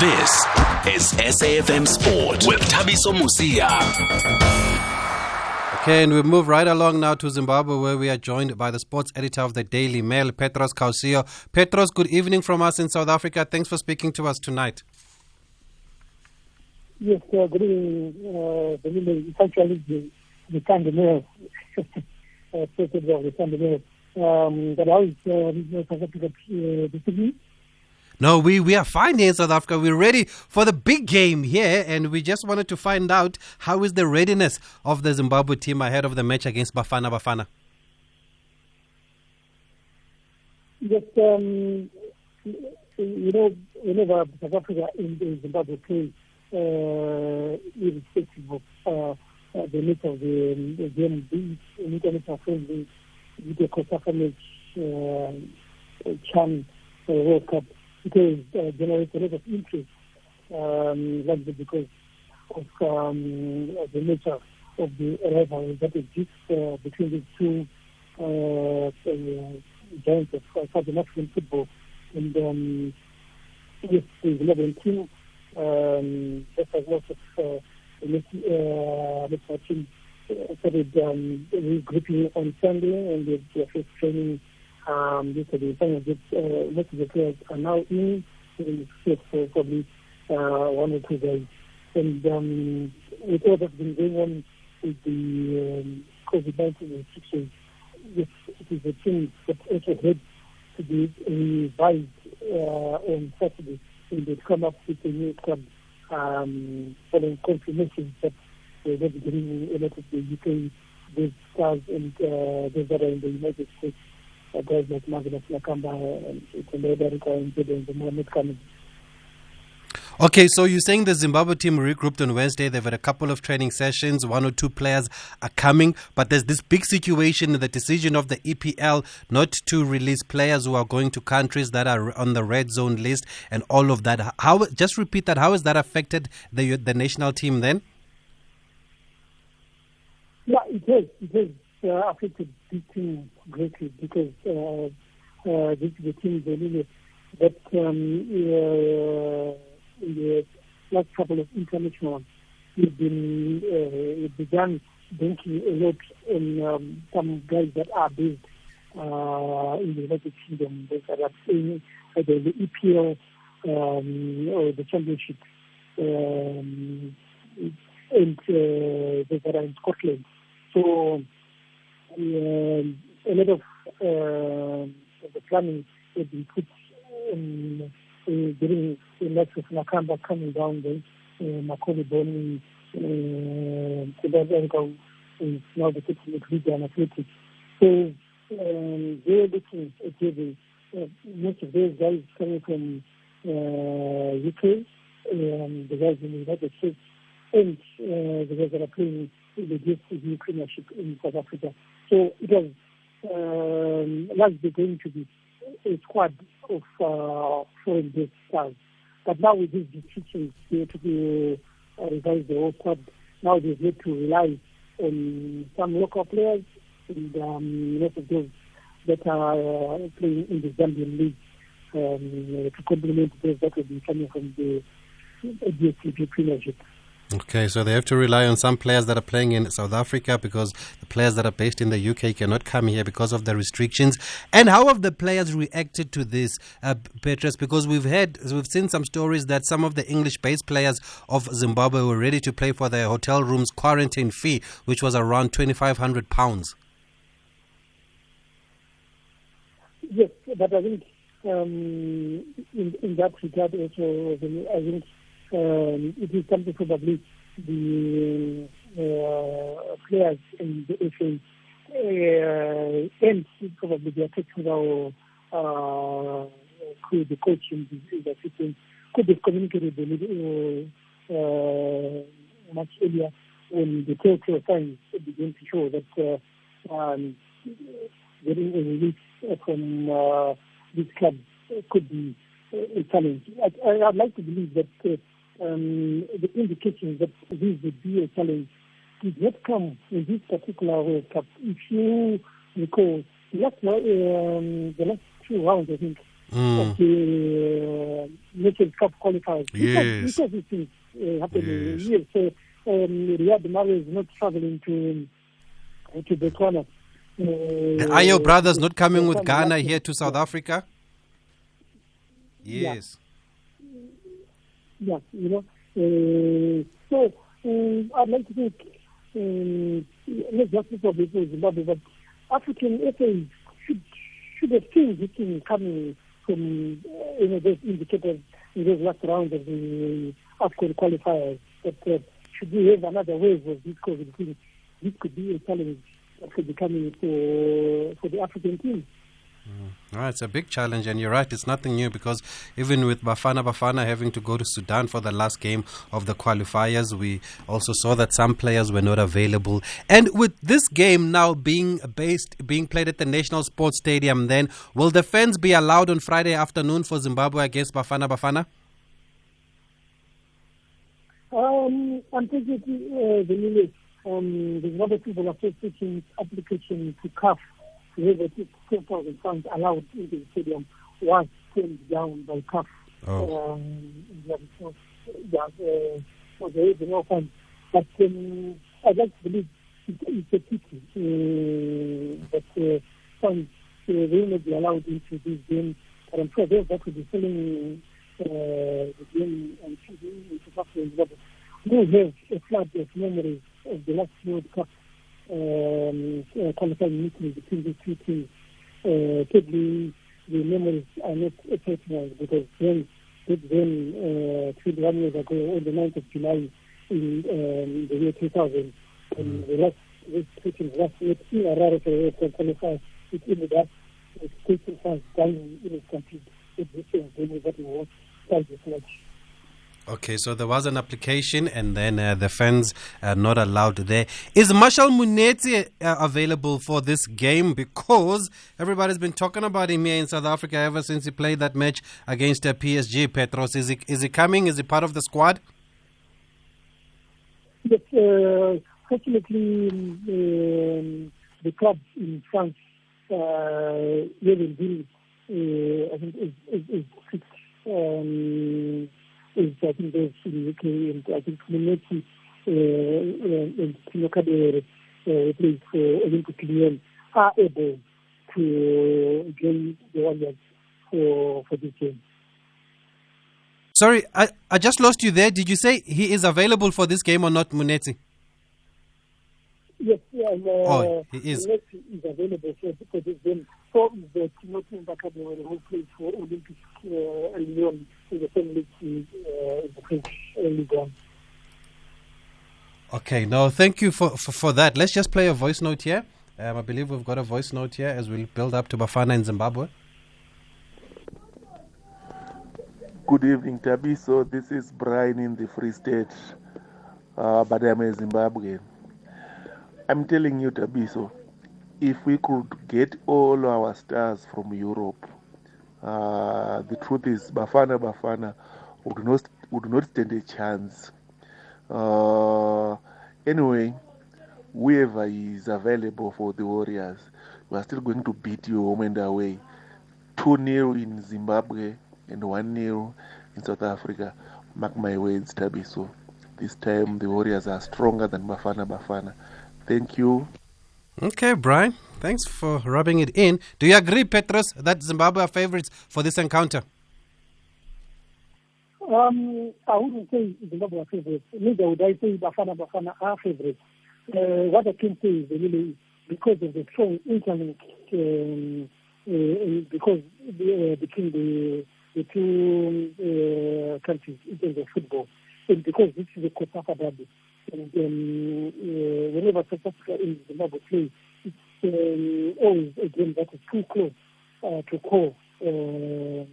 This is SAFM Sport with Thabiso Mosia. Okay, and we move right along now to Zimbabwe, where we are joined by the sports editor of the Daily Mail, Petros Kausiyo. Petros, good evening from us in South Africa. Thanks for speaking to us tonight. Yes, uh, good evening. Uh. It's actually the, the Sunday Mail, uh, president of the Sunday Mail. Um, but how is uh, South Africa uh, this evening? No, we, we are fine here in South Africa. We're ready for the big game here, and we just wanted to find out how is the readiness of the Zimbabwe team ahead of the match against Bafana Bafana. Yes, um, you know, whenever South Africa in, Zimbabwe plays, uh, irrespective of uh, uh, the nature of the, um, the game, be it an international friendly, with the Costa match, uh, Chan uh, World Cup, because uh, generates a lot of interest, um, largely because of um, the nature of the rivalry that exists uh, between the two uh, uh, giants of uh, Southern African football. And um, yes, the 11 team, um, just as most of uh, uh, team uh, started um, regrouping on Sunday and they, their first training um. Some of the, uh, most of the players are now in, the for probably uh, one or two days. And um, with all that's been going on with the um, COVID-19 restrictions, yes, it is a team that also had to be revised uh, on Saturday and they'd come up with a new club um, following confirmation that they're be getting a lot of the UK-based stars and uh, those that are in the United States Marvelous Nakamba and Tendayi Darikwa and Jaden and Mohamed Kamil. Okay, so you're saying the Zimbabwe team regrouped on Wednesday. They've had a couple of training sessions. One or two players are coming, but there's this big situation the decision of the EPL not to release players who are going to countries that are on the red zone list and all of that. How? Just repeat that. How has that affected the the national team then? Yeah, it has. It has uh, affected the team greatly because uh, uh, this is the team they that um, uh, in the last couple of internationals, we've been uh, began banking a lot on um, some guys that are based uh, in the United Kingdom that are playing either the EPL um, or the Championship, um, and uh, they are in Scotland. So um, a lot of uh, the planning has been put in uh, getting the likes of Nakamba coming down there, uh, Macauley Bonne, uh, is now the captain of Region Athletics. So um, they're looking at uh, most of those guys coming from uh, UK, um, the guys in the United States, and uh, the guys that are playing in the Premiership in South Africa. So it was um, largely going to be a squad of uh, foreign-based stars. But now with these they have to be, uh, revise the whole squad. Now they have to rely on some local players and um, most of those that are uh, playing in the Zambian league um, to complement those that will be coming from the DSTV Premiership. Okay, so they have to rely on some players that are playing in South Africa because the players that are based in the UK cannot come here because of the restrictions. And how have the players reacted to this, uh, Petros? Because we've had, we've seen some stories that some of the English-based players of Zimbabwe were ready to pay for their hotel rooms quarantine fee, which was around twenty-five hundred pounds. Yes, but I think um, in, in that regard also, I think um, it is something probably the uh, players in the FA uh, and probably their technical uh, could the coaching the assistant could have communicated a little uh, much earlier when the telltale signs begin to show that uh, um, getting a release from uh, this club could be a challenge. I, I'd like to believe that uh, um, the indications that this would be a challenge did not come in this particular World Cup. If you recall, the last, um, the last two rounds, I think, Mm. of the uh, Nations Cup qualifiers. Yes. Because, because it is uh, happening Yes. yes. So um, Riyad Mahrez is not traveling to uh, to Botswana. Uh, Are your brothers not coming with Ghana here to South Africa? Yes. Yeah, you know. Uh, so um, I'd like to think, um, not just people in Zimbabwe, but African FA should should have seen this thing coming from uh, you know those indicators in those last rounds of the AFCON qualifiers. But uh, should we have another wave of this COVID thing, this could be a challenge that could be coming for for the African team. Right, it's a big challenge, and you're right, it's nothing new because even with Bafana Bafana having to go to Sudan for the last game of the qualifiers, we also saw that some players were not available. And with this game now being based, being played at the National Sports Stadium, then will the fans be allowed on Friday afternoon for Zimbabwe against Bafana Bafana? Um, unfortunately, uh, the Lily, um, the Zimbabwe Football Association's application to CAF to have a 10,000 fans allowed in the stadium was turned down by CAF. Oh. Um, yeah, so, yeah, uh, so there is no fund. But um, I'd like to believe it, it's a pity uh, that uh, funds uh, will not be allowed into this game. But I'm sure those that will be selling uh, the game and TV in South Africa and Zimbabwe will have a flood of memories of the last World Cup um, uh, qualifying meeting between the two teams. Uh, sadly, the memories are not personal because then, back then, uh, 21 years ago, on the 9th of July in um, the year 2000, and the last this teaching last week in Harare for the qualifier, it ended up with taking fans dying in its complete existence when that was started this match. Okay, so there was an application, and then uh, the fans are not allowed there. Is Marshall Munetsi uh, available for this game? Because everybody's been talking about him here in South Africa ever since he played that match against uh, PSG. Petros, is he is he coming? Is he part of the squad? Yes, uh, fortunately, um, the club in France, uh, Yeovil, uh, I think is, is, is. Um, is in UK, and I think uh, uh, and uh, Olympic Lyon, are able to the for, for this game. Sorry, I, I just lost you there. Did you say he is available for this game or not, Munetsi? Yes, yeah, and, uh, Oh, he is. Messi is available for, for this game. So is the Timothy Mbakadewere who plays for Olympic uh, Lyon in the same league in, uh, in the French uh, League One. Okay, no, thank you for, for, for that. Let's just play a voice note here. Um, I believe we've got a voice note here as we build up to Bafana in Zimbabwe. Good evening, Thabiso. This is Brian in the Free State, uh, but I'm a Zimbabwean. I'm telling you, Thabiso, if we could get all our stars from Europe, uh, the truth is Bafana Bafana would not would not stand a chance. Uh, anyway, whoever is available for the Warriors, we are still going to beat you home and away. 2 0 in Zimbabwe and 1 0 in South Africa. Mark my words, Thabiso. This time the Warriors are stronger than Bafana Bafana. Thank you. Okay, Brian. Thanks for rubbing it in. Do you agree, Petros, that Zimbabwe are favorites for this encounter? Um, I wouldn't say Zimbabwe are favourites. Neither would I say Bafana Bafana are favourites. Uh, what I can say is really because of the strong interlink, um, uh, because the, uh, between the, the two uh, countries in terms of football, and because this is a COSAFA derby, and um, uh, whenever South Africa and Zimbabwe play, it's um, always a game that is too close uh, to call. Um,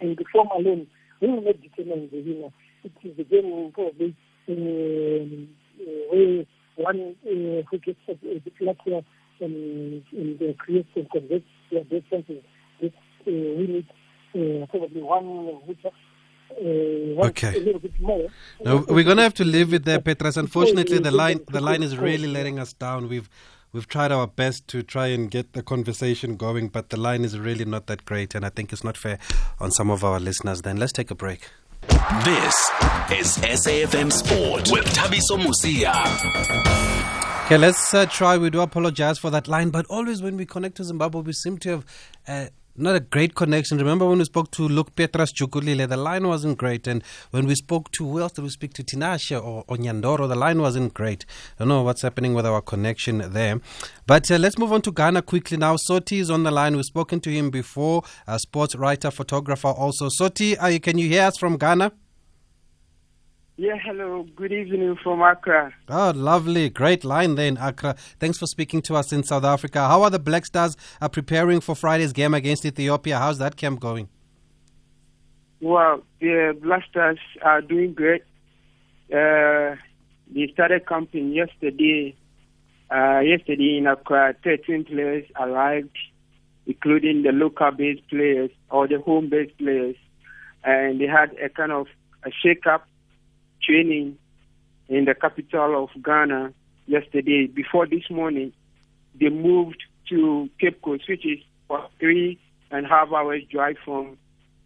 and the form alone will not determine the winner. It is the game probably um, uh, where one uh, who gets a, a bit luckier and, and uh, creates and converts their best chances. Uh, win it uh, probably one who just uh, Okay. a little bit more. No, we're gonna have to leave it there, Petros. Unfortunately, the line the line is really letting us down. We've we've tried our best to try and get the conversation going, but the line is really not that great, and I think it's not fair on some of our listeners. Then let's take a break. This is SAFM Sport with Thabiso Mosia. Okay, let's uh, try. We do apologize for that line, but always when we connect to Zimbabwe, we seem to have uh, not a great connection. Remember when we spoke to Luke Petros the line wasn't great. And when we spoke to, who else did we speak to? Tinashe or, or Nyandoro, the line wasn't great. I don't know what's happening with our connection there. But uh, let's move on to Ghana quickly now. Soti is on the line. We've spoken to him before, a sports writer, photographer also. Soti, uh, can you hear us from Ghana? Yeah, hello. Good evening from Accra. Oh, lovely. Great line there in Accra. Thanks for speaking to us in South Africa. How are the Black Stars are uh, preparing for Friday's game against Ethiopia? How's that camp going? Well, the Black Stars are doing great. Uh, they started camping yesterday. Uh, yesterday in Accra, 13 players arrived, including the local based players or the home based players. And they had a kind of a shake up training in the capital of Ghana yesterday. Before this morning, they moved to Cape Coast, which is for three and a half hours drive from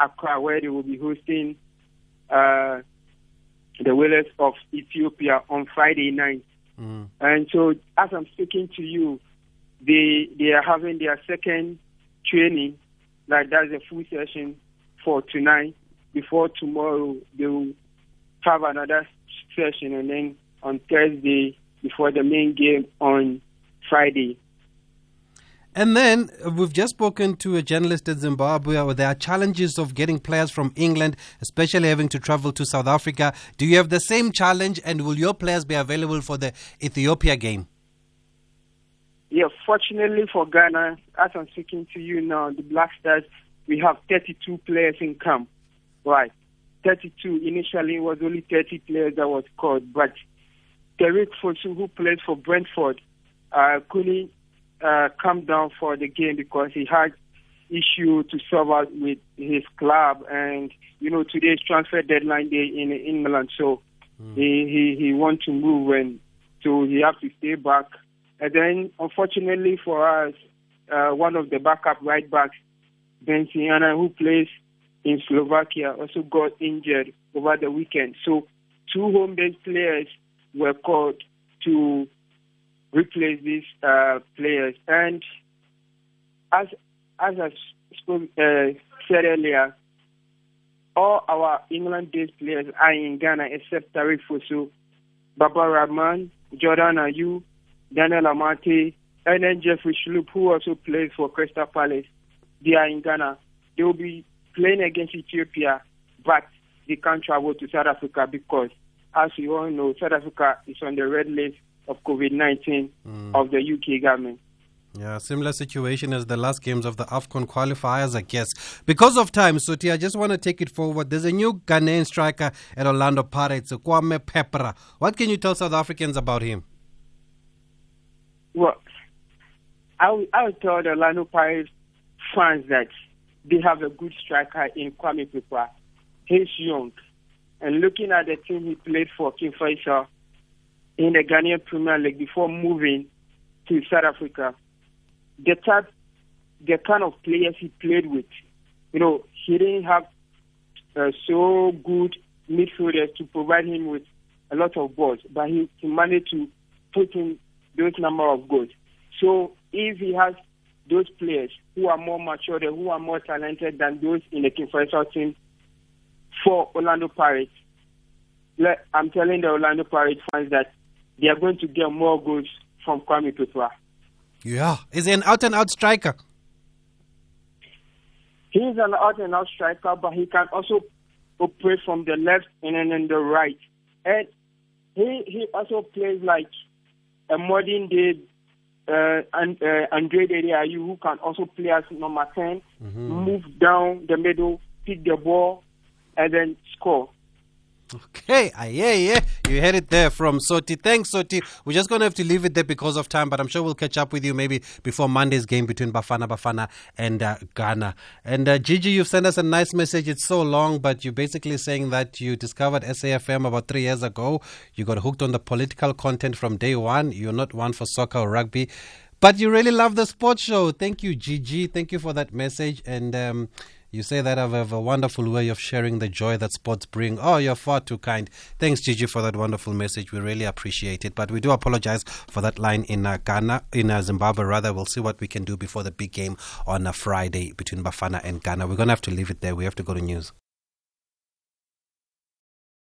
Accra, where they will be hosting uh, the Walias of Ethiopia on Friday night. Mm. And so, as I'm speaking to you, they they are having their second training, like that's a full session for tonight. Before tomorrow, they will have another session, and then on Thursday before the main game on Friday. And then uh, we've just spoken to a journalist in Zimbabwe. Where there are challenges of getting players from England, especially having to travel to South Africa. Do you have the same challenge, and will your players be available for the Ethiopia game? Yeah, fortunately for Ghana, as I'm speaking to you now, the Black Stars, we have 32 players in camp. Right. 32. Initially, it was only 30 players that was called, but Tariq Fosu, who plays for Brentford, uh, couldn't uh, come down for the game because he had issue to solve out with his club, and you know today's transfer deadline day in England, so mm. he he he want to move, and so he have to stay back. And then, unfortunately for us, uh, one of the backup right backs, Ben Sienna, who plays in Slovakia also got injured over the weekend. So two home-based players were called to replace these uh, players. And as as I spoke, uh, said earlier, all our England-based players are in Ghana except Tariq Fosu, Baba Rahman, Jordan Ayew, Daniel Amartey, and then Jeffrey Schlupp, who also plays for Crystal Palace. They are in Ghana. They will be playing against Ethiopia, but they can't travel to South Africa because, as you all know, South Africa is on the red list of COVID 19 mm. of the UK government. Yeah, similar situation as the last games of the AFCON qualifiers, I guess. Because of time, Soti, I just want to take it forward. There's a new Ghanaian striker at Orlando Pirates, Kwame Peprah. What can you tell South Africans about him? Well, I will, I will tell the Orlando Pirates fans that they have a good striker in Kwame Peprah. He's young. And looking at the team he played for, King Faisal, in the Ghanaian Premier League before moving to South Africa, the type, the kind of players he played with, you know, he didn't have uh, so good midfielders to provide him with a lot of goals, but he, he managed to put in those number of goals. So if he has those players who are more mature, who are more talented than those in the King Faisal team for Orlando Pirates. I'm telling the Orlando Pirates fans that they are going to get more goals from Kwame Peprah. Yeah, is he an out and out striker? He is an out and out striker, but he can also operate from the left and then in the right. And he he also plays like a modern day uh, and uh, Andre Ayew, who can also play as number 10, mm-hmm. move down the middle, pick the ball, and then score. Okay, yeah, yeah. You heard it there from Soti. Thanks, Soti. We're just going to have to leave it there because of time, but I'm sure we'll catch up with you maybe before Monday's game between Bafana Bafana and uh, Ghana. And uh, Gigi, you've sent us a nice message. It's so long, but you're basically saying that you discovered SAFM about three years ago. You got hooked on the political content from day one. You're not one for soccer or rugby. But you really love the sports show. Thank you, Gigi. Thank you for that message. And um, you say that I have a wonderful way of sharing the joy that sports bring. Oh, you're far too kind. Thanks, Gigi, for that wonderful message. We really appreciate it. But we do apologize for that line in uh, Ghana, in uh, Zimbabwe, rather. We'll see what we can do before the big game on a Friday between Bafana and Ghana. We're going to have to leave it there. We have to go to news.